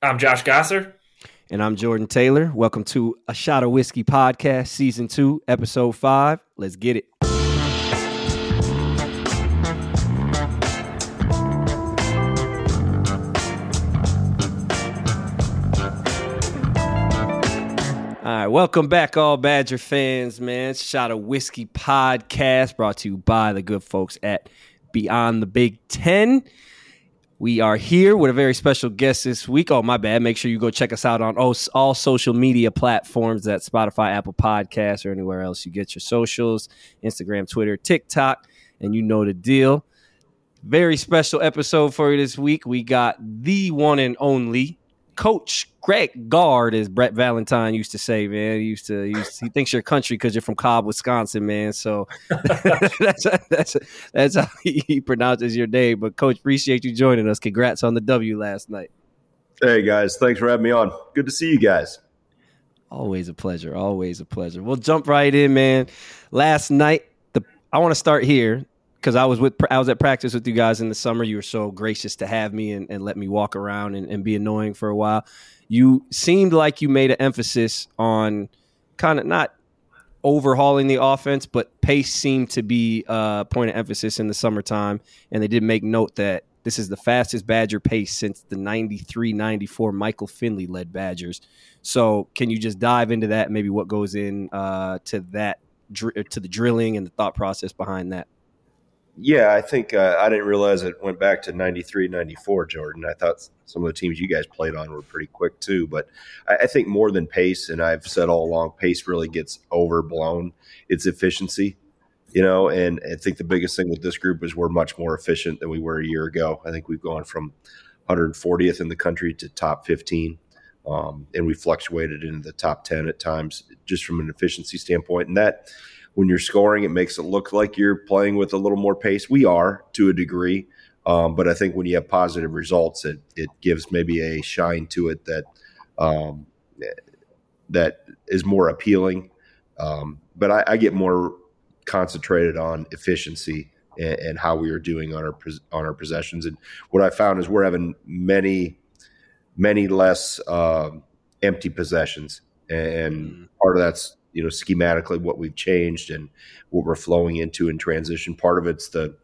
I'm Josh Gasser. And I'm Jordan Taylor. Welcome to A Shot of Wisky Podcast, Season 2, Episode 5. Let's get it. All right, welcome back, all Badger fans, man. Shot of Wisky Podcast brought to you by the good folks at Beyond the Big Ten. We are here with a very special guest this week. Oh, my bad. Make sure you go check us out on all, social media platforms at Spotify, Apple Podcasts, or anywhere else you get your socials Instagram, Twitter, TikTok, and you know the deal. Very special episode for you this week. We got the one and only Coach Greg Guard, as Brett Valentine used to say, man. He used to, he, used to, he thinks you're country because you're from Cobb, Wisconsin, man. So that's that's that's how he pronounces your name. But Coach, appreciate you joining us. Congrats on the W last night. Hey guys, thanks for having me on. Good to see you guys. Always a pleasure. Always a pleasure. We'll jump right in, man. Last night, the I want to start here because I was with I was at practice with you guys in the summer. You were so gracious to have me and, and let me walk around and, and, be annoying for a while. You seemed like you made an emphasis on kind of not overhauling the offense, but pace seemed to be a point of emphasis in the summertime. And they did make note that this is the fastest Badger pace since the 93 94 Michael Finley led Badgers. So, can you just dive into that? Maybe what goes in uh, to that, to the drilling and the thought process behind that? Yeah, I think uh, I didn't realize it went back to 93, 94, Jordan. I thought some of the teams you guys played on were pretty quick too. But I, I, think more than pace, and I've said all along, pace really gets overblown. It's efficiency, you know, and I think the biggest thing with this group is we're much more efficient than we were a year ago. I think we've gone from 140th in the country to top 15. Um, and we fluctuated into the top 10 at times just from an efficiency standpoint. And that – when you're scoring, it makes it look like you're playing with a little more pace. We are to a degree, um, but I think when you have positive results, it it gives maybe a shine to it that um, that is more appealing. Um, but I, I, get more concentrated on efficiency and, and, how we are doing on our on our possessions. And what I found is we're having many many less uh, empty possessions, and mm-hmm. part of that's you know schematically what we've changed and what we're flowing into in transition. Part of it's the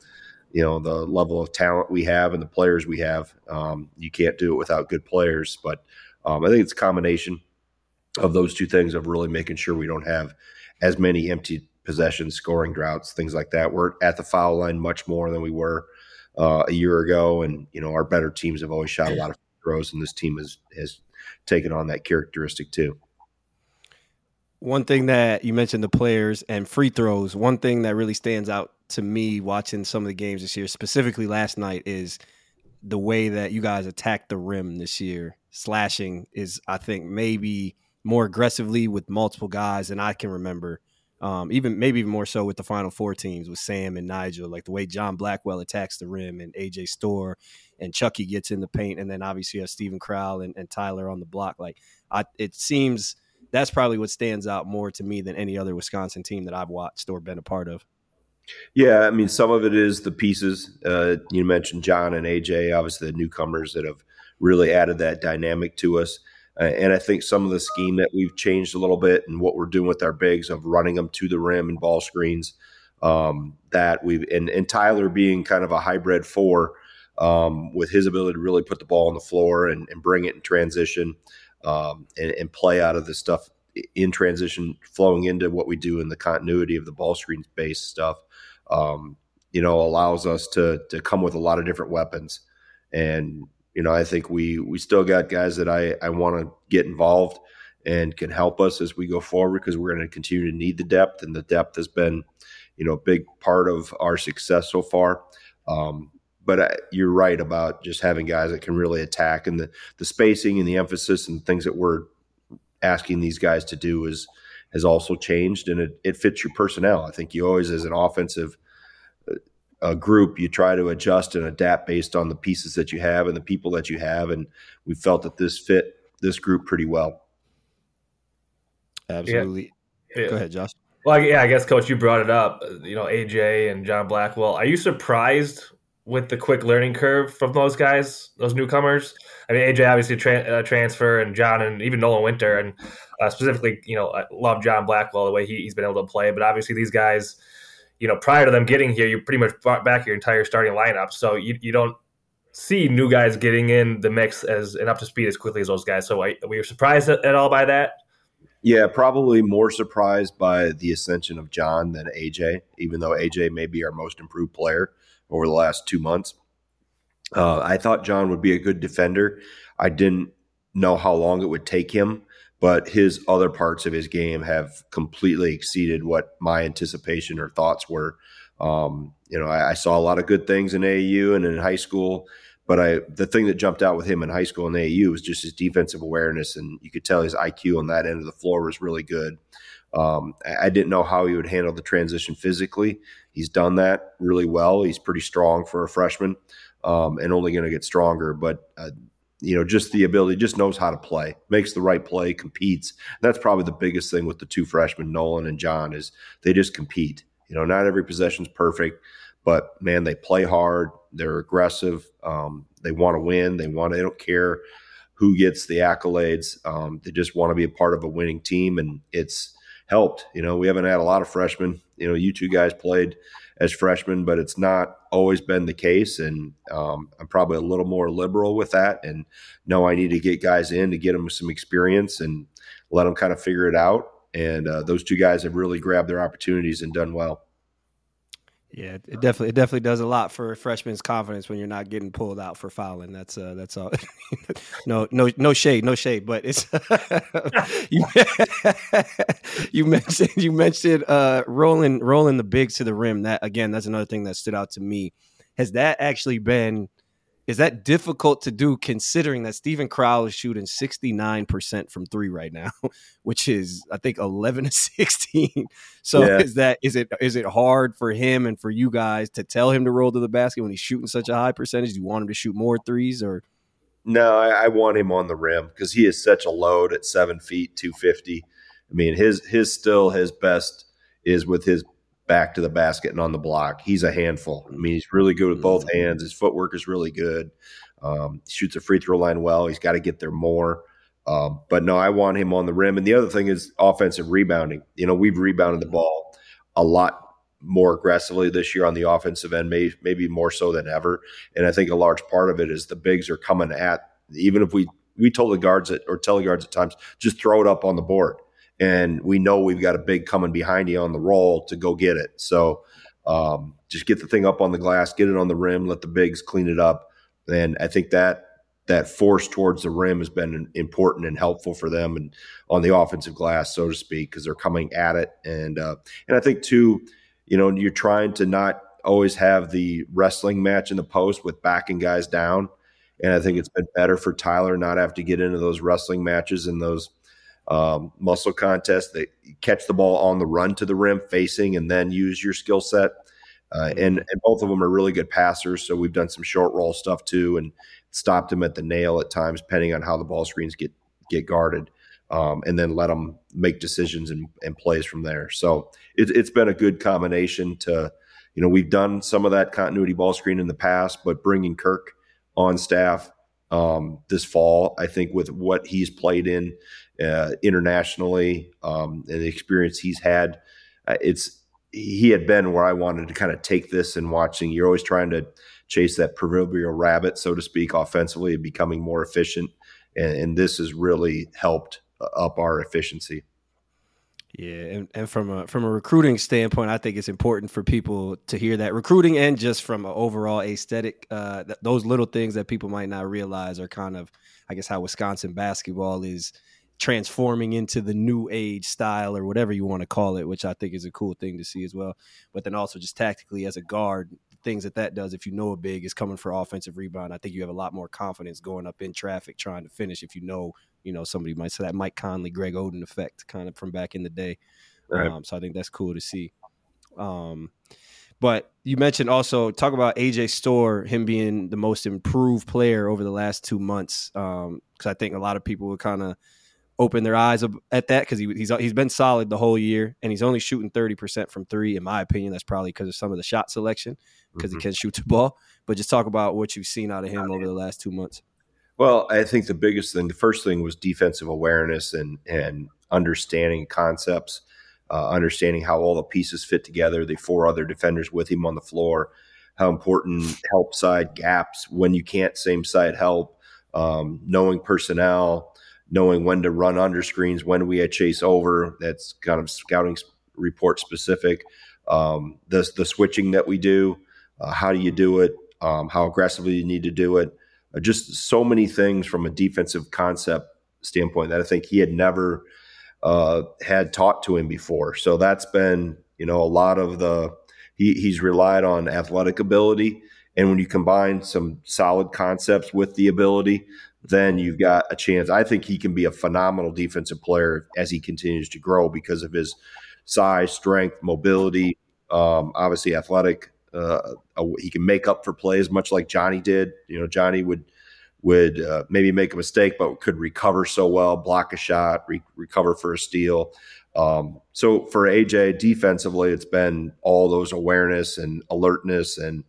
you know the level of talent we have and the players we have. Um, you can't do it without good players, but um, I think it's a combination of those two things of really making sure we don't have as many empty possessions, scoring droughts, things like that. We're at the foul line much more than we were uh, a year ago, and you know our better teams have always shot a lot of throws, and this team has has taken on that characteristic too one thing that you mentioned the players and free throws. One thing that really stands out to me watching some of the games this year, specifically last night, is the way that you guys attacked the rim this year. Slashing is, I think, maybe more aggressively with multiple guys than I can remember. Um, even maybe even more so with the final four teams with Sam and Nigel, like the way John Blackwell attacks the rim and AJ Storr and Chucky gets in the paint, and then obviously you have Steven Crowl and, and Tyler on the block. Like I, it seems that's probably what stands out more to me than any other Wisconsin team that I've watched or been a part of. Yeah, I mean, some of it is the pieces. Uh, you mentioned John and AJ, obviously the newcomers that have really added that dynamic to us. Uh, and I think some of the scheme that we've changed a little bit and what we're doing with our bigs of running them to the rim and ball screens, um, that we've and, and Tyler being kind of a hybrid four um, with his ability to really put the ball on the floor and, and bring it in transition um, and, and, play out of this stuff in transition, flowing into what we do in the continuity of the ball screens based stuff. Um, you know, allows us to to come with a lot of different weapons, and you know, I think we we still got guys that I I want to get involved and can help us as we go forward because we're going to continue to need the depth, and the depth has been, you know, a big part of our success so far. Um, but uh, you're right about just having guys that can really attack and the, the spacing and the emphasis and things that we're asking these guys to do is has also changed and it, it fits your personnel. I think you always, as an offensive uh, a group, you try to adjust and adapt based on the pieces that you have and the people that you have. And we felt that this fit this group pretty well. Absolutely. Yeah. Go ahead, Josh. Well, yeah, I guess, Coach, you brought it up. You know, AJ and John Blackwell. Are you surprised with the quick learning curve from those guys, those newcomers. I mean, AJ obviously tra- uh, transfer, and John, and even Nolan Winter, and uh, specifically, you know, I love John Blackwell the way he, has been able to play. But obviously, these guys, you know, prior to them getting here, you pretty much brought back your entire starting lineup, so you, you don't see new guys getting in the mix as and up to speed as quickly as those guys. So I, we were surprised at, at all by that. Yeah, probably more surprised by the ascension of John than AJ, even though AJ may be our most improved player over the last two months. Uh, I thought John would be a good defender. I didn't know how long it would take him, but his other parts of his game have completely exceeded what my anticipation or thoughts were. Um, you know, I, I, saw a lot of good things in AAU and in high school, but I the thing that jumped out with him in high school and AAU was just his defensive awareness, and you could tell his IQ on that end of the floor was really good. Um, I didn't know how he would handle the transition physically. He's done that really well. He's pretty strong for a freshman, um, and only going to get stronger. But uh, you know, just the ability, just knows how to play, makes the right play, competes. That's probably the biggest thing with the two freshmen, Nolan and John, is they just compete. You know, not every possession's perfect, but man, they play hard. They're aggressive. Um, they want to win. They want. They don't care who gets the accolades. Um, they just want to be a part of a winning team, and it's helped. You know, we haven't had a lot of freshmen. You know, you two guys played as freshmen, but it's not always been the case. And um, I'm probably a little more liberal with that. And know I need to get guys in to get them some experience and let them kind of figure it out. And uh, those two guys have really grabbed their opportunities and done well. Yeah, it definitely it definitely does a lot for a freshman's confidence when you're not getting pulled out for fouling. That's uh that's all. no no no shade, no shade, but it's you, you mentioned you mentioned uh rolling rolling the bigs to the rim. That again, that's another thing that stood out to me. Has that actually been is that difficult to do considering that Steven Crowl is shooting 69% from three right now, which is I think 11 to 16. So yeah. is that is it is it hard for him and for you guys to tell him to roll to the basket when he's shooting such a high percentage? Do you want him to shoot more threes or no, I, I want him on the rim because he is such a load at seven feet, two fifty. I mean, his his still his best is with his back to the basket and on the block. He's a handful. I mean, he's really good with both mm-hmm. hands. His footwork is really good. Um, shoots a free throw line well. He's got to get there more. Um, but no, I want him on the rim. And the other thing is offensive rebounding. You know, we've rebounded the ball a lot more aggressively this year on the offensive end, maybe, maybe more so than ever. And I think a large part of it is the bigs are coming at, even if we, we told the guards at, or tell the guards at times, just throw it up on the board and we know we've got a big coming behind you on the roll to go get it. So um, just get the thing up on the glass, get it on the rim, let the bigs clean it up, and I think that that force towards the rim has been important and helpful for them and on the offensive glass, so to speak, because they're coming at it. And uh, and I think too, you know, you're trying to not always have the wrestling match in the post with backing guys down. And I think it's been better for Tyler not have to get into those wrestling matches and those um, muscle contest. that catch the ball on the run to the rim, facing, and then use your skill set. Uh, mm-hmm. and and both of them are really good passers. So we've done some short roll stuff too, and stopped them at the nail at times, depending on how the ball screens get get guarded, um, and then let them make decisions and, and plays from there. So it, it's been a good combination. To you know, we've done some of that continuity ball screen in the past, but bringing Kirk on staff um, this fall, I think with what he's played in uh, internationally um, and the experience he's had. Uh, it's he had been where I wanted to kind of take this and watching. You're always trying to chase that proverbial rabbit, so to speak, offensively and becoming more efficient. And, and this has really helped uh, up our efficiency. Yeah, and, and from a from a recruiting standpoint, I think it's important for people to hear that recruiting and just from an overall aesthetic, uh, th- those little things that people might not realize are kind of, I guess, how Wisconsin basketball is transforming into the new age style or whatever you want to call it, which I think is a cool thing to see as well. But then also just tactically as a guard, things that that does if you know a big is coming for offensive rebound. I think you have a lot more confidence going up in traffic trying to finish if you know, you know, somebody might say that Mike Conley, Greg Oden effect kind of from back in the day. Right. Um, so I think that's cool to see. Um, but you mentioned also talk about AJ Storr, him being the most improved player over the last two months. Because um, I think a lot of people would kind of open their eyes at that because he, he's he's been solid the whole year, and he's only shooting thirty percent from three. In my opinion, that's probably because of some of the shot selection because mm-hmm. he can shoot the ball. But just talk about what you've seen out of him over the last two months. Well, I think the biggest thing, the first thing was defensive awareness and and understanding concepts, uh, understanding how all the pieces fit together. The four other defenders with him on the floor, how important help side gaps when you can't same side help, um, knowing personnel, knowing when to run under screens, when we had chase over. That's kind of scouting report specific. Um, the the switching that we do, uh, how do you do it? Um, how aggressively you need to do it. Uh, just so many things from a defensive concept standpoint that I think he had never uh, had taught to him before. So that's been you know a lot of the he, he's relied on athletic ability. And when you combine some solid concepts with the ability, then you've got a chance. I think he can be a phenomenal defensive player as he continues to grow because of his size, strength, mobility, um, obviously athletic. Uh, he can make up for plays, much like Johnny did. You know, Johnny would would uh, maybe make a mistake, but could recover so well, block a shot, re- recover for a steal. Um, so for AJ defensively, it's been all those awareness and alertness, and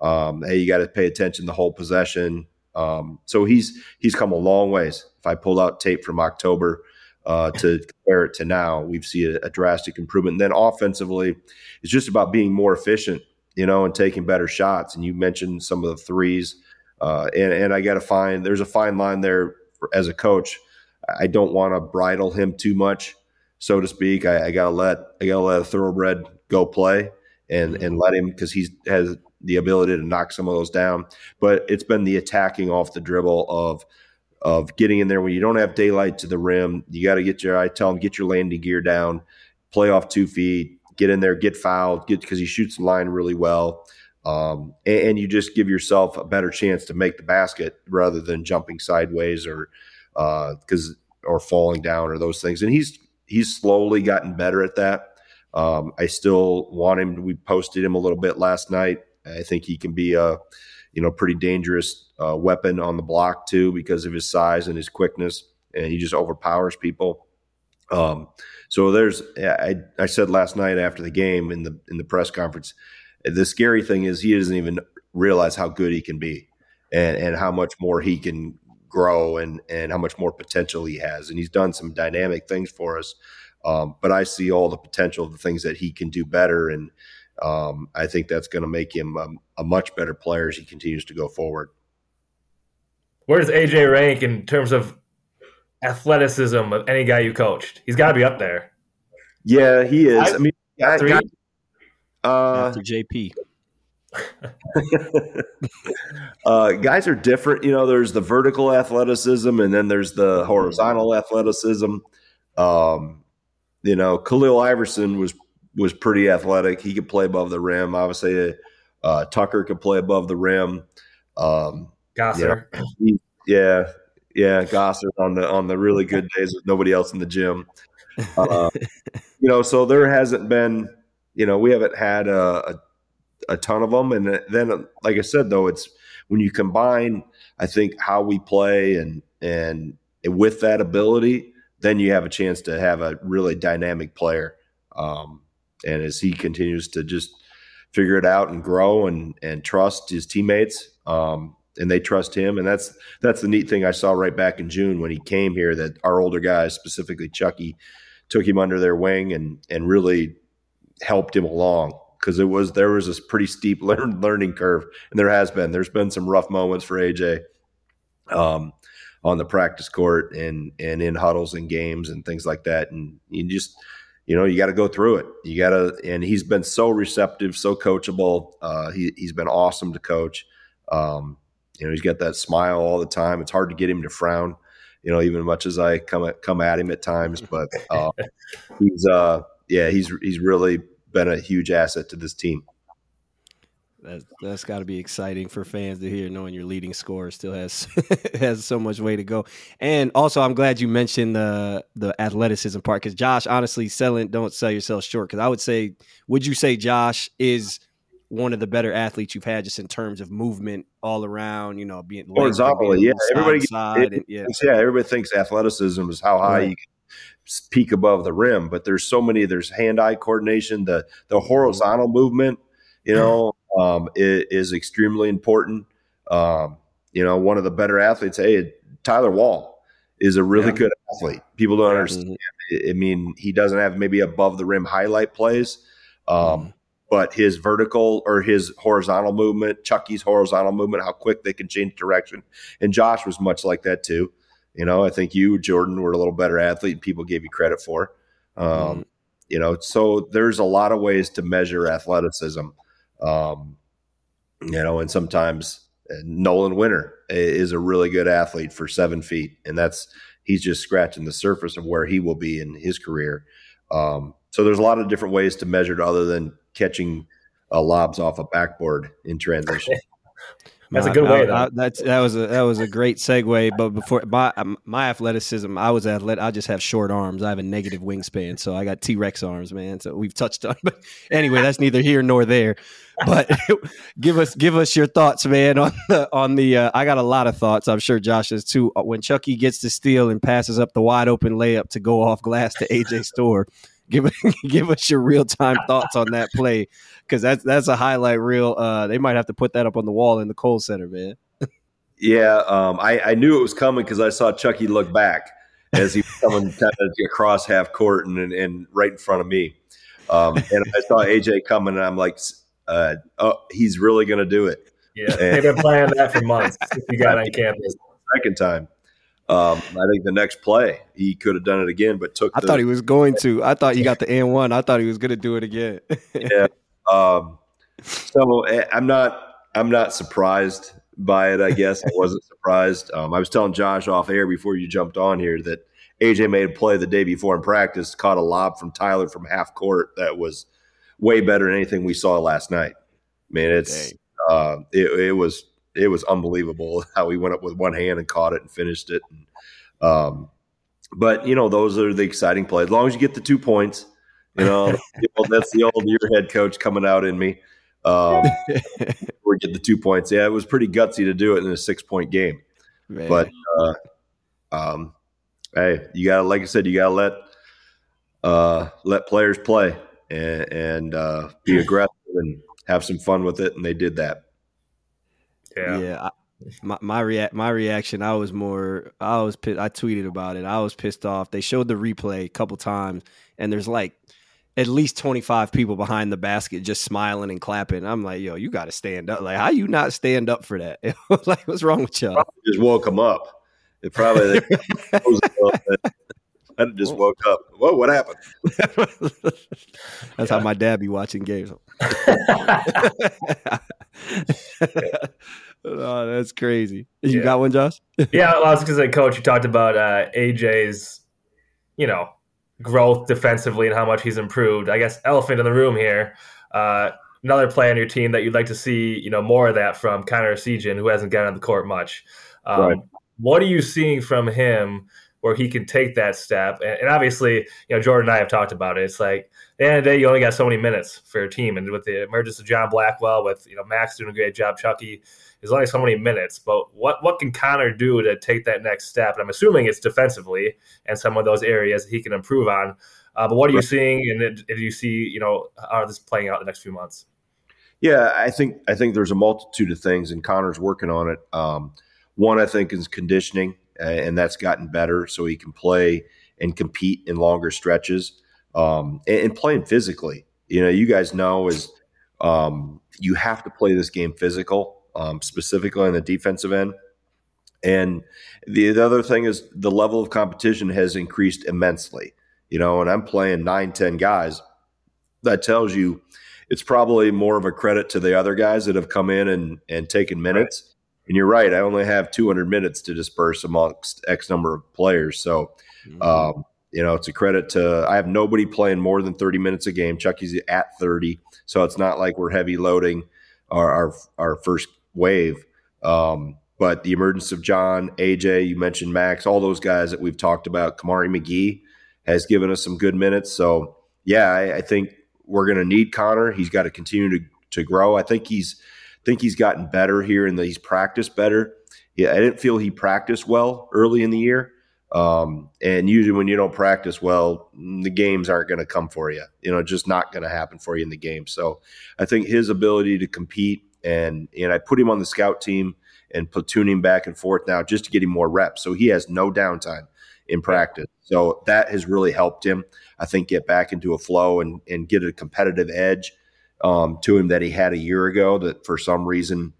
um, hey, you got to pay attention the whole possession. Um, so he's he's come a long ways. If I pull out tape from October uh, to compare it to now, we've seen a, a, drastic improvement. And then offensively, it's just about being more efficient, you know, and taking better shots. And you mentioned some of the threes, uh, and and I got to find there's a fine line there for, as a coach. I don't want to bridle him too much, so to speak. I, I gotta let I gotta let a thoroughbred go play and and let him because he has the ability to knock some of those down. But it's been the attacking off the dribble of of getting in there when you don't have daylight to the rim. You got to get your I tell him get your landing gear down, play off two feet, get in there, get fouled, get because he shoots the line really well. Um, and, and, you just give yourself a better chance to make the basket rather than jumping sideways or because uh, or falling down or those things. And he's he's slowly gotten better at that. Um, I still want him. We posted him a little bit last night. I think he can be a you know pretty dangerous uh, weapon on the block too because of his size and his quickness, and he just overpowers people. Um, so there's I, I said last night after the game in the in the press conference, the scary thing is he doesn't even realize how good he can be, and and how much more he can grow and and how much more potential he has, and he's done some dynamic things for us. Um, but I see all the potential of the things that he can do better, and um, I think that's going to make him a, a, much better player as he continues to go forward. Where does AJ rank in terms of athleticism of any guy you coached? He's got to be up there. Yeah, he is. I, I mean, three. uh, after JP. uh, guys are different. You know, there's the vertical athleticism, and then there's the horizontal athleticism. Um, you know, Khalil Iverson was was pretty athletic. He could play above the rim. Obviously, uh, Tucker could play above the rim. Um, Gasser, you know, yeah, yeah, Gasser on the on the really good days with nobody else in the gym. Uh, you know, so there hasn't been, you know, we haven't had a, a, a ton of them. And then, like I said, though, it's when you combine, I think how we play and and with that ability, then you have a chance to have a really dynamic player. Um, and as he continues to just figure it out and grow and and trust his teammates, um, and they trust him, and that's that's the neat thing I saw right back in June when he came here. That our older guys, specifically Chucky, took him under their wing and and really helped him along because it was there was this pretty steep learn, learning curve, and there has been. There's been some rough moments for AJ. Um, on the practice court and and in huddles and games and things like that, and you just you know, you got to go through it. You got to, and he's been so receptive, so coachable. Uh, he, he's been awesome to coach. Um, you know, he's got that smile all the time. It's hard to get him to frown, you know, even much as I come at, come at him at times, but uh, he's, uh, yeah, he's, he's really been a huge asset to this team. That, that's got to be exciting for fans to hear, knowing your leading scorer still has has so much way to go. And also, I'm glad you mentioned the the athleticism part because Josh, honestly, selling don't sell yourself short. Because I would say, would you say Josh is one of the better athletes you've had, just in terms of movement all around. You know, being horizontally. Yeah, everybody side, and, yeah. yeah, everybody thinks athleticism is how high right. you can peak above the rim, but there's so many. There's hand-eye coordination, the the mm-hmm. horizontal movement. You know, um, is, is extremely important. Um, you know, one of the better athletes. Hey, Tyler Wahl is a really yeah. good athlete. People don't understand. I mean, he doesn't have maybe above the rim highlight plays, um, mm-hmm. but his vertical or his horizontal movement, Chucky's horizontal movement, how quick they can change direction. And Josh was much like that too. You know, I think you, Jordan, were a little better athlete. People gave you credit for. Um, mm-hmm. You know, so there's a lot of ways to measure athleticism. Um, you know, and sometimes Nolan Winter is a really good athlete for seven feet, and that's he's just scratching the surface of where he will be in his career. Um, so there's a lot of different ways to measure it other than catching uh, lobs off a backboard in transition. That's a good way. I, I, that's that was a that was a great segue. But before my my athleticism, I was athletic. I just have short arms. I have a negative wingspan, so I got T Rex arms, man. So we've touched on. But anyway, that's neither here nor there. But give us give us your thoughts, man, on the on the. Uh, I got a lot of thoughts. I'm sure Josh is too. When Chucky gets the steal and passes up the wide open layup to go off glass to AJ Storr, give give us your real time thoughts on that play because that's that's a highlight reel. Uh, they might have to put that up on the wall in the Kohl Center, man. yeah, um, I, I knew it was coming because I saw Chucky look back as he was coming kind of across half court and, and, and right in front of me. Um, and I saw AJ coming, and I'm like, uh, "Oh, he's really going to do it." Yeah, and, they've been planning that for months. He got on campus. Second time. Um, I think the next play he could have done it again, but took. I the, thought he was going to. I thought he got the N one. I thought he was going to do it again. yeah. Um, so eh, I'm not. I'm not surprised by it. I guess I wasn't surprised. Um, I was telling Josh off air before you jumped on here that AJ made a play the day before in practice, caught a lob from Tyler from half court that was way better than anything we saw last night. I mean, it's uh, it, it was it was unbelievable how he went up with one hand and caught it and finished it. And, um, but you know, those are the exciting plays. As long as you get the two points, you know, that's the old your head coach coming out in me. Um, we get the two points. Yeah, it was pretty gutsy to do it in a six point game. Man. But uh, um, hey, you gotta, like I said, you gotta let uh, let players play and, and uh, be aggressive and have some fun with it, and they did that. Yeah. Yeah. I, my my react my reaction I was more I was I tweeted about it. I was pissed off. They showed the replay a couple times and there's like at least 25 people behind the basket just smiling and clapping. I'm like yo you got to stand up. Like how you not stand up for that? Like what's wrong with y'all? Probably just woke them up. It probably I just woke up. Whoa, what happened? That's how my dad be watching games. oh, that's crazy. You yeah. got one, Josh? yeah, well, I was going to say, Coach, you talked about uh, AJ's, you know, growth defensively and how much he's improved. I guess elephant in the room here. Uh, another player on your team that you'd like to see, you know, more of that from Connor Essegian, who hasn't gotten on the court much. Um, right. What are you seeing from him where he can take that step. And, and, obviously, you know, Jordan and I have talked about it. It's like at the end of the day, you only got so many minutes for your team. And with the emergence of John Blackwell, with you know Max doing a great job, Chucky, there's only so many minutes. But what what can Connor do to take that next step? And I'm assuming it's defensively and some of those areas he can improve on. Uh, but what are you seeing, and do you see, you know, how this playing out in the next few months? Yeah, I think I think there's a multitude of things, and Connor's working on it. Um, one, I think, is conditioning and that's gotten better so he can play and compete in longer stretches um, and, and, playing physically. You know, you guys know is um, you have to play this game physical, um, specifically on the defensive end. And the, the other thing is the level of competition has increased immensely. You know, and I'm playing nine, ten guys. That tells you it's probably more of a credit to the other guys that have come in and, and taken minutes. And you're right. I only have 200 minutes to disperse amongst X number of players. So, mm-hmm. um, you know, it's a credit to. I have nobody playing more than 30 minutes a game. Chucky's at 30, so it's not like we're heavy loading our our, our first wave. Um, but the emergence of John, AJ, you mentioned Max, all those guys that we've talked about. Kamari McGee has given us some good minutes. So, yeah, I, I think we're going to need Connor. He's got to continue to to grow. I think he's think he's gotten better here and that he's practiced better. Yeah, I didn't feel he practiced well early in the year. Um, and usually when you don't practice well, the games aren't going to come for you. You know, just not going to happen for you in the game. So I think his ability to compete and and I put him on the scout team and platooning back and forth now just to get him more reps. So he has no downtime in practice. So that has really helped him, I think, get back into a flow and, and get a competitive edge um, to him that he had a year ago that for some reason,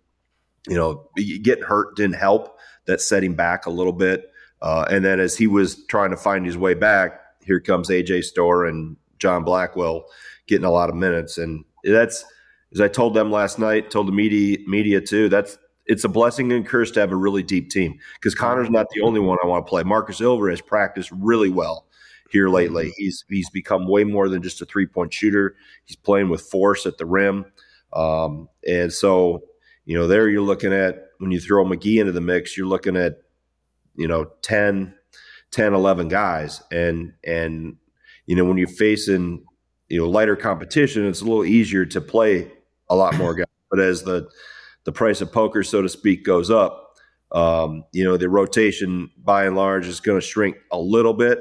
you know, getting hurt didn't help. That set him back a little bit. Uh, and then as he was trying to find his way back, here comes AJ Storr and John Blackwell getting a lot of minutes. And that's, as I told them last night, told the media, media too, that's it's a blessing and curse to have a really deep team because Connor's not the only one I want to play. Markus Ilver has practiced really well here lately. Mm-hmm. He's he's become way more than just a three point shooter. He's playing with force at the rim, um, and so you know there you're looking at when you throw McGee into the mix, you're looking at you know 10, 10 11 guys, and and you know when you're facing you know lighter competition, it's a little easier to play a lot more guys. But as the the price of poker, so to speak, goes up, um, you know, the rotation by and large is going to shrink a little bit.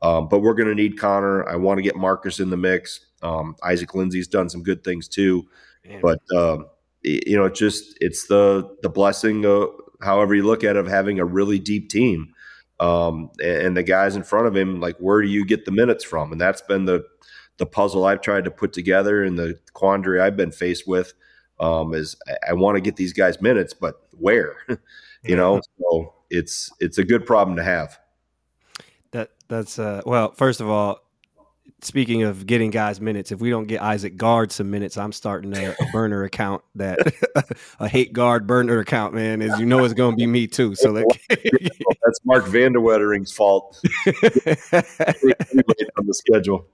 Um, but we're going to need Connor. I want to get Markus in the mix. Um, Isaac Lindsey's done some good things too, Man. but um, you know, it's just it's the the blessing, of, however you look at it, of having a really deep team. Um, and the guys in front of him, like, where do you get the minutes from? And that's been the the puzzle I've tried to put together and the quandary I've been faced with um, is I, I want to get these guys minutes, but where? you know, so it's it's a good problem to have. That that's uh, well. First of all, speaking of getting guys minutes, if we don't get Isaac Gard some minutes, I'm starting a, a burner account that a hate guard burner account, man. As you know, it's going to be me too. So like, that's Mark Vanderwettering's fault. on the schedule.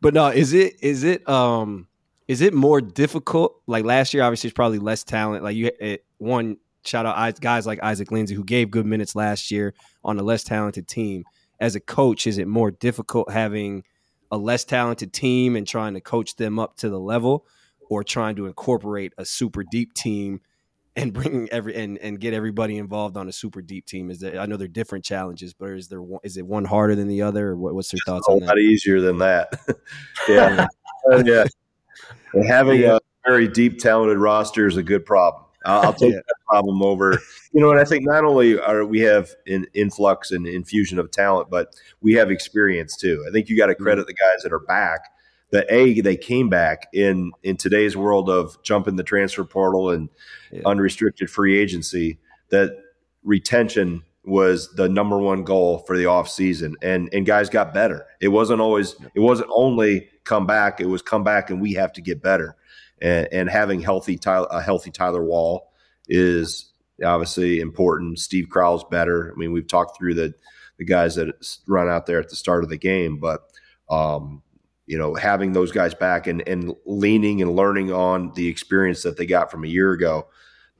but no, is it is it um is it more difficult? Like last year, obviously, it's probably less talent. Like you, it, one shout out guys like Isaac Lindsey who gave good minutes last year on a less talented team. As a coach, is it more difficult having a less talented team and trying to coach them up to the level, or trying to incorporate a super deep team and bring every and, and get everybody involved on a super deep team? Is there? I know they're different challenges, but is there one, is it one harder than the other? Or what, what's your thoughts a on that? lot easier than that. yeah, yeah. And having yeah. a very deep, talented roster is a good problem. I'll, I'll take yeah. that problem over. You know, and I think not only are we have an influx and infusion of talent, but we have experience too. I think you got to mm-hmm. credit the guys that are back. That a they came back in in today's world of jumping the transfer portal and yeah. unrestricted free agency. That retention was the number one goal for the off season and and guys got better it wasn't always it wasn't only come back it was come back and we have to get better and, and having healthy Tyler, a healthy Tyler Wahl is obviously important Steve Crowl's better I mean we've talked through the the guys that run out there at the start of the game but um you know having those guys back and and leaning and learning on the experience that they got from a year ago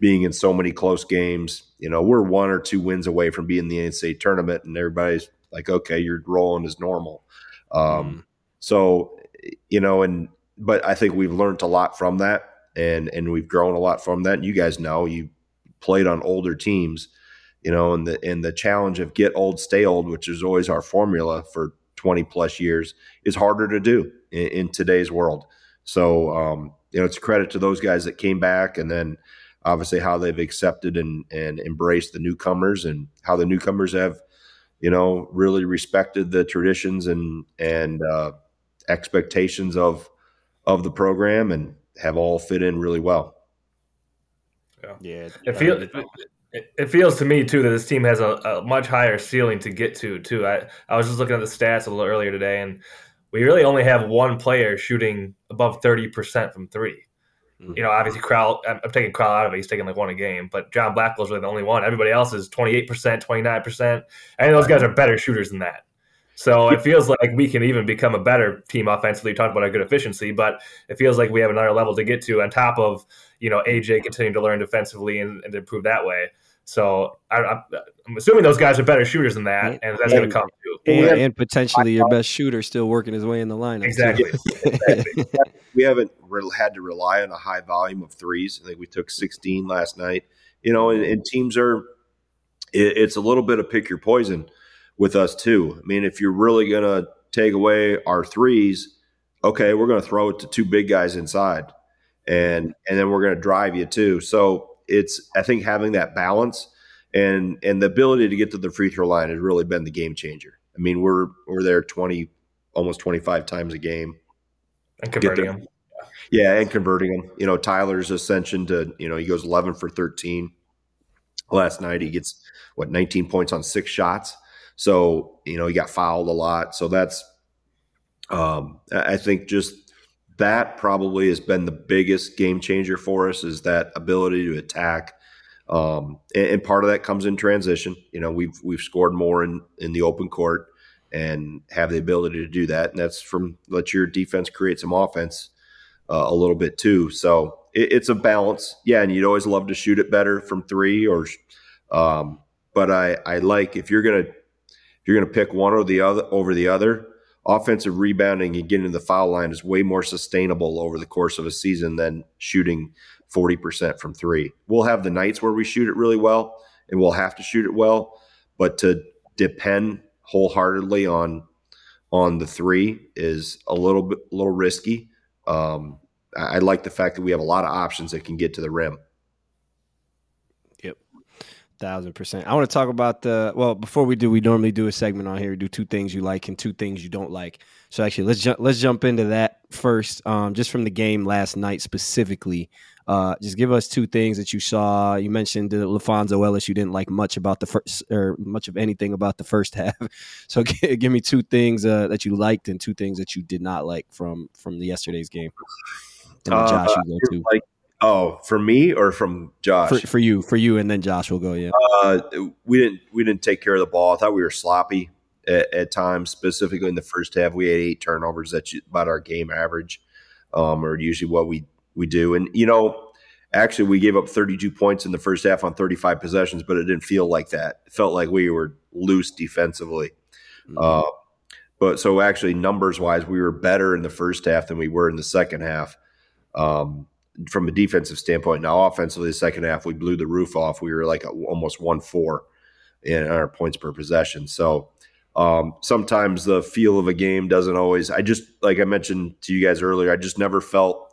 being in so many close games. You know, we're one or two wins away from being the NCAA tournament, and everybody's like, okay, you're rolling as normal. Um, mm. So, you know, and but I think we've learned a lot from that, and and we've grown a lot from that. And you guys know you played on older teams, you know, and the and the challenge of get old, stay old, which is always our formula for 20 plus years, is harder to do in, in today's world. So, um, you know, it's credit to those guys that came back, and then obviously how they've accepted and, and embraced the newcomers and how the newcomers have, you know, really respected the traditions and and uh, expectations of of the program and have all fit in really well. Yeah, yeah. It feels it, it, feels to me too that this team has a, a, much higher ceiling to get to too. I I was just looking at the stats a little earlier today, and we really only have one player shooting above thirty percent from three. Mm-hmm. You know, obviously, Crowl, I'm, I'm taking Crowl out of it. He's taking like one a game, but John Blackwell's really the only one. Everybody else is 28%, 29%. And those guys are better shooters than that. So it feels like we can even become a better team offensively. You talked about our good efficiency, but it feels like we have another level to get to on top of, you know, AJ continuing to learn defensively and, and improve that way. So I, am assuming those guys are better shooters than that, and that's going to come too. And, and, potentially your best shooter still working his way in the lineup. Exactly. exactly. we we haven't re- had to rely on a high volume of threes. I think we took 16 last night. You know, and, and teams are. It, it's a little bit of pick your poison with us too. I mean, if you're really gonna take away our threes, okay, we're gonna throw it to two big guys inside, and and then we're gonna drive you too. So it's I think having that balance and and the ability to get to the free throw line has really been the game changer. I mean, we're we're there 20 almost 25 times a game and converting them. Yeah, and converting them. You know, Tyler's ascension to, you know, he goes 11 for 13 last night. He gets what 19 points on six shots. So, you know, he got fouled a lot. So that's um I think just that probably has been the biggest game changer for us is that ability to attack. Um, and, and, part of that comes in transition. You know, we've we've scored more in in the open court and have the ability to do that. And that's from let your defense create some offense uh, a little bit too. So it, it's a balance. Yeah, and you'd always love to shoot it better from three or, um, but I I like if you're gonna if you're gonna pick one or the other over the other. Offensive rebounding and getting to the foul line is way more sustainable over the course of a season than shooting 40% from three. We'll have the nights where we shoot it really well and we'll have to shoot it well, but to depend wholeheartedly on on the three is a little bit a little risky. Um, I, I like the fact that we have a lot of options that can get to the rim. Thousand percent. I want to talk about the well. Before we do, we normally do a segment on here. We do two things you like and two things you don't like. So actually, let's ju- let's jump into that first. Um, just from the game last night specifically. Uh, just give us two things that you saw. You mentioned the LaPhonso Ellis. You didn't like much about the first or much of anything about the first half. So give me two things uh, that you liked and two things that you did not like from from the yesterday's game. Uh, Josh, you go too. Like, oh, for me or from Josh? For, for, you, for you, and then Josh will go. Yeah. Uh, we didn't we didn't take care of the ball. I thought we were sloppy at, at times, specifically in the first half. We had eight turnovers. That's about our game average, um, or usually what we we do. And, you know, actually, we gave up 32 points in the first half on 35 possessions, but it didn't feel like that. It felt like we were loose defensively. Mm-hmm. Uh, but so actually, numbers wise, we were better in the first half than we were in the second half. Um, from a defensive standpoint, now offensively, the second half we blew the roof off. We were like almost one four in our points per possession. So um, sometimes the feel of a game doesn't always. I just like I mentioned to you guys earlier. I just never felt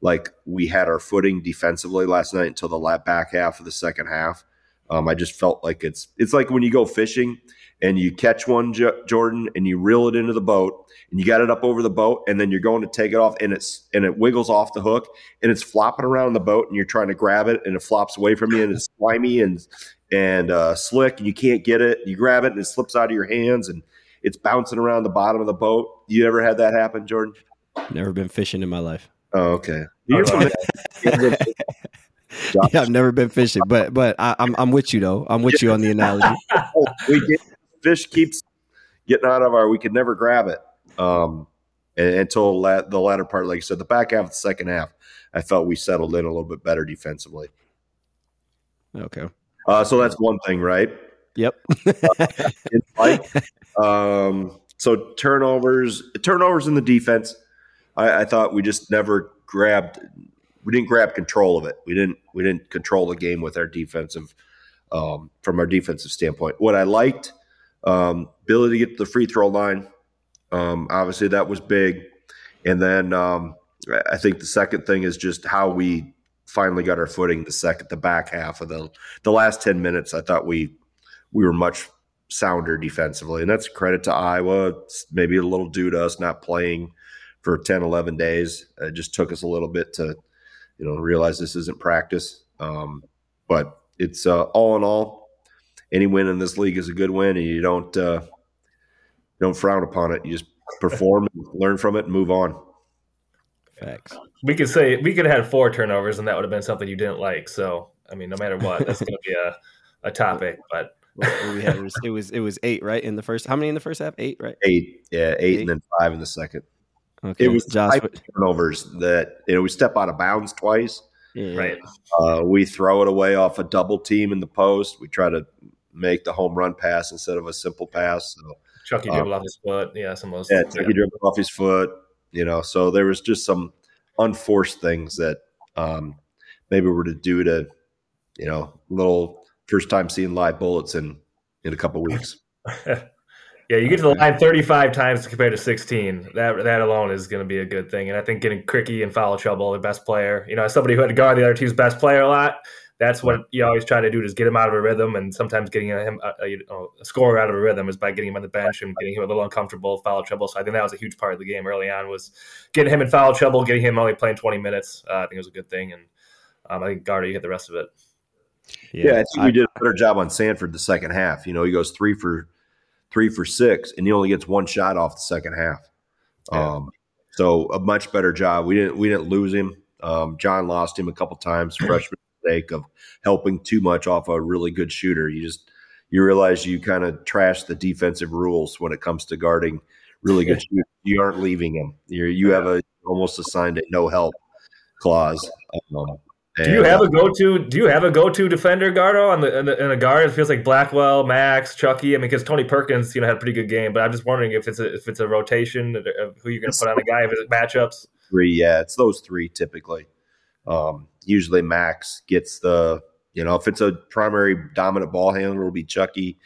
like we had our footing defensively last night until the back half of the second half. Um, I just felt like it's it's like when you go fishing and you catch one, J- Jordan, and you reel it into the boat, and you got it up over the boat, and then you're going to take it off, and it's and it wiggles off the hook, and it's flopping around the boat, and you're trying to grab it, and it flops away from you, and it's slimy and and uh, slick, and you can't get it. You grab it, and it slips out of your hands, and it's bouncing around the bottom of the boat. You ever had that happen, Jordan? Never been fishing in my life. Oh, okay. Yeah, I've never been fishing, but but I, am I'm, I'm with you though. I'm with you on the analogy. we get, fish keeps getting out of our. We could never grab it um, until la- the latter part. Like I said, the back half of the second half, I felt we settled in a little bit better defensively. Okay. Uh, so that's one thing, right? Yep. uh, um, so turnovers, turnovers in the defense. I, I thought we just never grabbed we didn't grab control of it. We didn't we didn't control the game with our defensive um, from our defensive standpoint. What I liked, um, ability to get to the free throw line. Um, obviously, that was big. And then um, I think the second thing is just how we finally got our footing. The second, the back half of the the last ten minutes, I thought we we were much sounder defensively, and that's credit to Iowa. It's maybe a little due to us not playing for 10, 11 days. It just took us a little bit to, you know, realize this isn't practice. Um, but it's uh, all in all, any win in this league is a good win, and you don't uh, don't frown upon it. You just perform, learn from it, and move on. Facts. We could say we could have had four turnovers, and that would have been something you didn't like. So, I mean, no matter what, that's going to be a, a topic. But we had it was, it was it was eight right in the first. How many in the first half? Eight, right? Eight, yeah, eight, eight. and then five in the second. Okay. It was Josh, turnovers that you know we step out of bounds twice. Yeah. Right. Uh, we throw it away off a double team in the post. We try to make the home run pass instead of a simple pass. So Chucky dribbled um, off his foot. Yeah, some of those. Yeah, Chucky yeah. dribbled off his foot. You know, so there was just some unforced things that um, maybe were to do to you know little first time seeing live bullets in in a couple weeks. Yeah, you get to the line 35 times compared to 16. That that alone is going to be a good thing. And I think getting Krikke in foul trouble, the best player, you know, as somebody who had to guard the other team's best player a lot, that's what you always try to do is get him out of a rhythm. And sometimes getting him a, a, a scorer out of a rhythm is by getting him on the bench and getting him a little uncomfortable, foul trouble. So I think that was a huge part of the game early on was getting him in foul trouble, getting him only playing 20 minutes. Uh, I think it was a good thing. And um, I think Garda, you hit the rest of it. Yeah, yeah I think I, we did a better job on Sanford the second half. You know, he goes three for three for six, and he only gets one shot off the second half. Yeah. Um, so a much better job. We didn't we didn't lose him. Um, John lost him a couple times. Freshman mistake of helping too much off a really good shooter. You just you realize you kind of trash the defensive rules when it comes to guarding really good shooters. You aren't leaving him. you you have a almost assigned a no help clause. Um, do you have a go-to? Do you have a go-to defender, Gardo, on the in, the, in a guard? It feels like Blackwell, Max, Chucky. I mean, because Tony Perkins, you know, had a pretty good game. But I'm just wondering if it's a, if it's a rotation of who you're going to put on a guy. If it's matchups. Three, yeah, it's those three typically. Um, usually, Max gets the you know if it's a primary dominant ball handler, it'll be Chucky.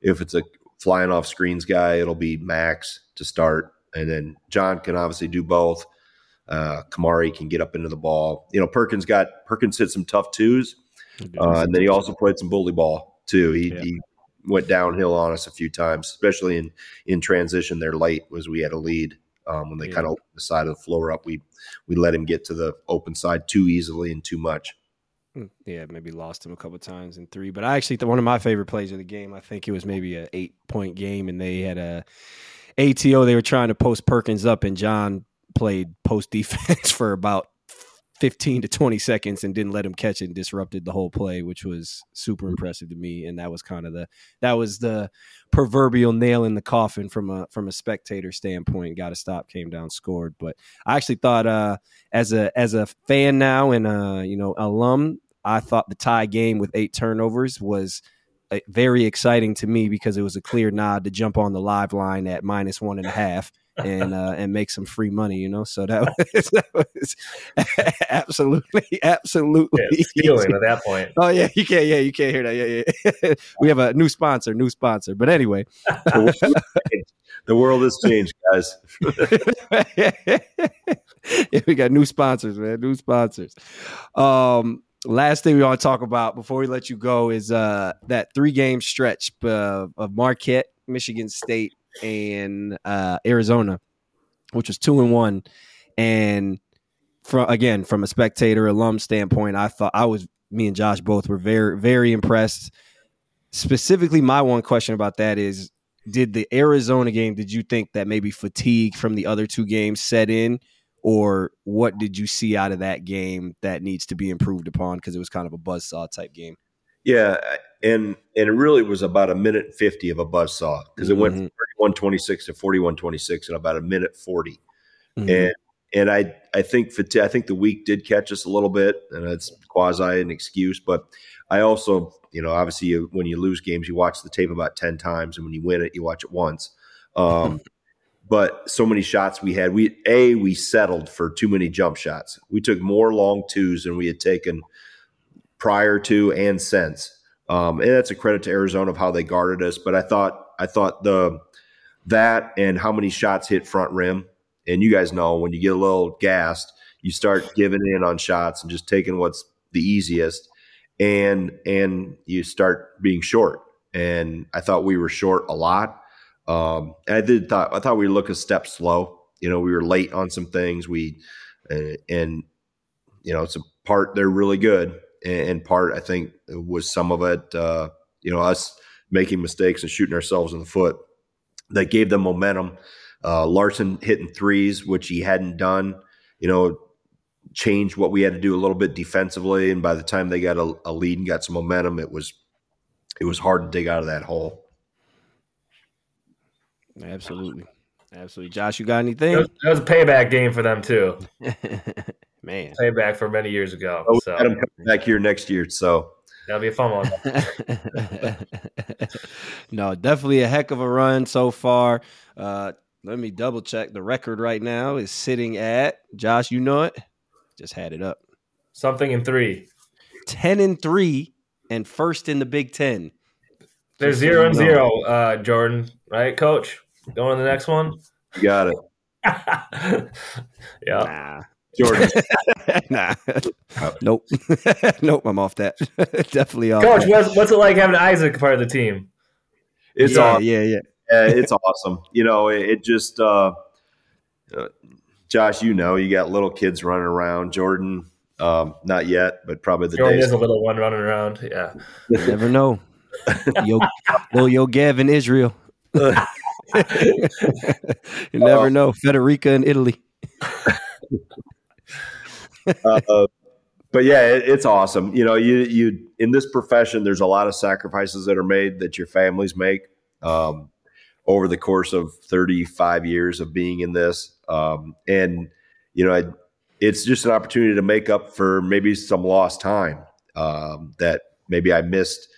If it's a flying off screens guy, it'll be Max to start, and then John can obviously do both. Uh, Kamari can get up into the ball. You know, Perkins got Perkins hit some tough twos, uh, and then he also played some bully ball too. He, yeah. he, went downhill on us a few times, especially in in transition. There late was we had a lead um, when they yeah. kind of the side of the floor up. We we let him get to the open side too easily and too much. Hmm, yeah, maybe lost him a couple times in three. But I actually one of my favorite plays of the game. I think it was maybe a eight point game, and they had a ATO. They were trying to post Perkins up, and John played post defense for about 15 to 20 seconds and didn't let him catch it and disrupted the whole play which was super impressive to me. And that was kind of the that was the proverbial nail in the coffin from a from a spectator standpoint. Got a stop came down scored. But i actually thought uh as a as a fan now and uh you know alum i thought the tie game with eight turnovers was uh, very exciting to me because it was a clear nod to jump on the live line at minus one and a half and uh, and make some free money, you know. So that was, that was absolutely, absolutely yeah, stealing at that point. Oh yeah, you can't. Yeah, you can't hear that. Yeah, yeah. we have a new sponsor, new sponsor. But anyway, the world has changed, guys. yeah, we got new sponsors, man. New sponsors. Um, last thing we want to talk about before we let you go is uh, that three game stretch uh, of Marquette, Michigan State, and uh, Arizona, which was two and one. And from again, from a spectator alum standpoint, I thought I was me and Josh both were very very impressed. Specifically, my one question about that is: Did the Arizona game? Did you think that maybe fatigue from the other two games set in? or what did you see out of that game that needs to be improved upon because it was kind of a buzzsaw type game? Yeah, and and it really was about a minute fifty of a buzz saw because it mm-hmm. went from thirty one twenty six to forty one twenty six in about a minute 40 mm-hmm. and and I I think for I think the week did catch us a little bit, and it's quasi an excuse, but I also you know obviously you, when you lose games you watch the tape about ten times, and when you win it you watch it once. Um, but so many shots we had. We a we settled for too many jump shots. We took more long twos than we had taken prior to and since. Um, and that's a credit to Arizona of how they guarded us. But I thought I thought the that and how many shots hit front rim. And you guys know when you get a little gassed, you start giving in on shots and just taking what's the easiest, and and you start being short. And I thought we were short a lot. Um, and I did thought I thought we look a step slow. You know, we were late on some things. We uh, and you know, it's a part they're really good and part I think was some of it. Uh, you know, us making mistakes and shooting ourselves in the foot that gave them momentum. Uh, Larsson hitting threes, which he hadn't done. You know, changed what we had to do a little bit defensively, and by the time they got a, a lead and got some momentum, it was it was hard to dig out of that hole. Absolutely. Absolutely. Josh, you got anything? That was, that was a payback game for them too. Man, payback for many years ago. Oh, so coming back here next year, so that'll be a fun one. no, definitely a heck of a run so far. Uh, let me double check the record right now is sitting at Josh. You know it. Just had it up. Something in three. 10 and 3 and first in the Big 10. There's Just zero and know. zero, uh, Jordan. Right, Coach? Going to the next one. You got it, yeah. Nah. Jordan. nah. nope. nope, I'm off that. Definitely off. Coach, that. what's, what's it like having Isaac part of the team? It's yeah, awesome. yeah, yeah. Yeah, it's awesome. You know, it, it just, uh, uh, Josh, you know, you got little kids running around. Jordan, um, not yet, but probably the Jordan days. is a little one running around. Yeah. You never know. Yo, little Yo Gavin Israel. you never Uh, know. Federica in Italy. Uh, but yeah, it, it's awesome. You know, you you in this profession, there's a lot of sacrifices that are made that your families make um, over the course of 35 years of being in this, um, and you know, I, it's just an opportunity to make up for maybe some lost time um, that maybe I missed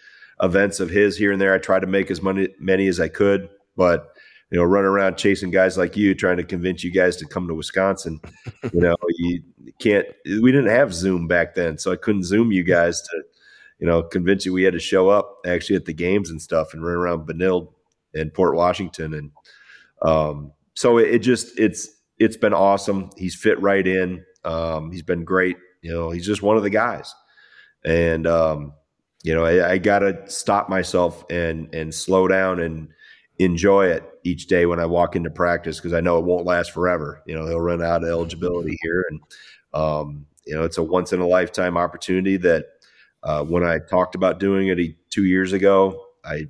events of his here and there. I tried to make as many many as I could, but you know, running around chasing guys like you, trying to convince you guys to come to Wisconsin. You know, you can't. We didn't have Zoom back then, so I couldn't Zoom you guys to, you know, convince you we had to show up actually at the games and stuff and run around Benilde and Port Washington, and um, so it, it just it's it's been awesome. He's fit right in. Um, he's been great. You know, he's just one of the guys, and um, you know, I, I got to stop myself and and slow down and enjoy it each day when I walk into practice because I know it won't last forever. You know, he'll run out of eligibility here, and um, you know, it's a once in a lifetime opportunity that uh, when I talked about doing it two years ago, I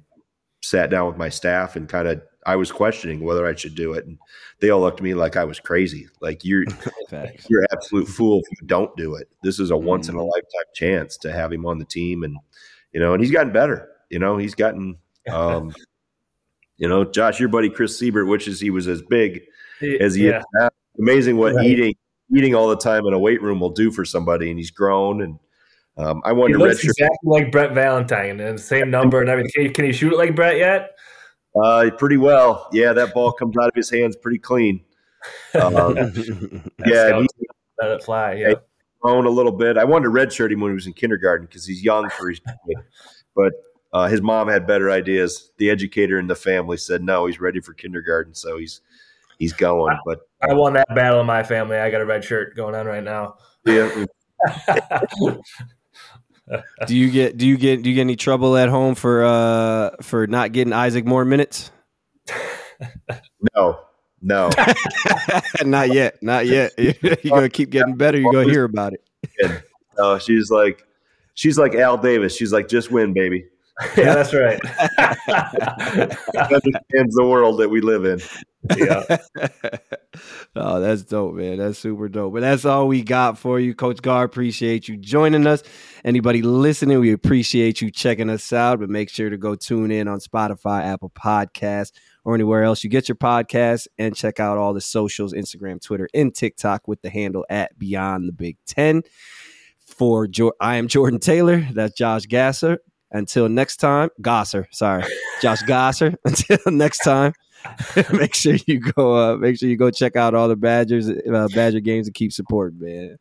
sat down with my staff and kind of I was questioning whether I should do it, and they all looked at me like I was crazy. Like you're you're an absolute fool if you don't do it. This is a once in a lifetime chance to have him on the team, and you know, and he's gotten better. You know, he's gotten. Um, you know, Josh, your buddy Chris Siebert, which is he was as big as he yeah. is now. Amazing what Right. eating eating all the time in a weight room will do for somebody, and he's grown. And um, I He wanted to looks exactly like Brett Valentyn and the same number and everything. Can he, can he shoot it like Brett yet? Uh, pretty well. Yeah, that ball comes out of his hands pretty clean. Um, yeah, he's Let it fly. Yeah. grown a little bit. I wanted to redshirt him when he was in kindergarten because he's young for his. but uh, his mom had better ideas. The educator in the family said no, he's ready for kindergarten, so he's he's going. But I won that battle in my family. I got a red shirt going on right now. yeah, do you get do you get do you get any trouble at home for uh for not getting Isaac more minutes? no, no. not yet, not yet. You're gonna keep getting better. You're gonna hear about it. No, she's like she's like Al Davis. She's like, just win, baby. yeah, that's right. Understands the world that we live in. yeah. oh, that's dope, man. That's super dope. But that's all we got for you, Coach Gard. Appreciate you joining us. Anybody listening, we appreciate you checking us out. But make sure to go tune in on Spotify, Apple Podcasts, or anywhere else you get your podcasts, and check out all the socials: Instagram, Twitter, and TikTok with the handle at Beyond the Big Ten. For jo- I am Jordan Taylor. That's Josh Gasser. Until next time, Gosser. Sorry, Josh Gosser. Until next time. make sure you go uh, make sure you go check out all the Badgers uh, Badger games and keep supporting, man.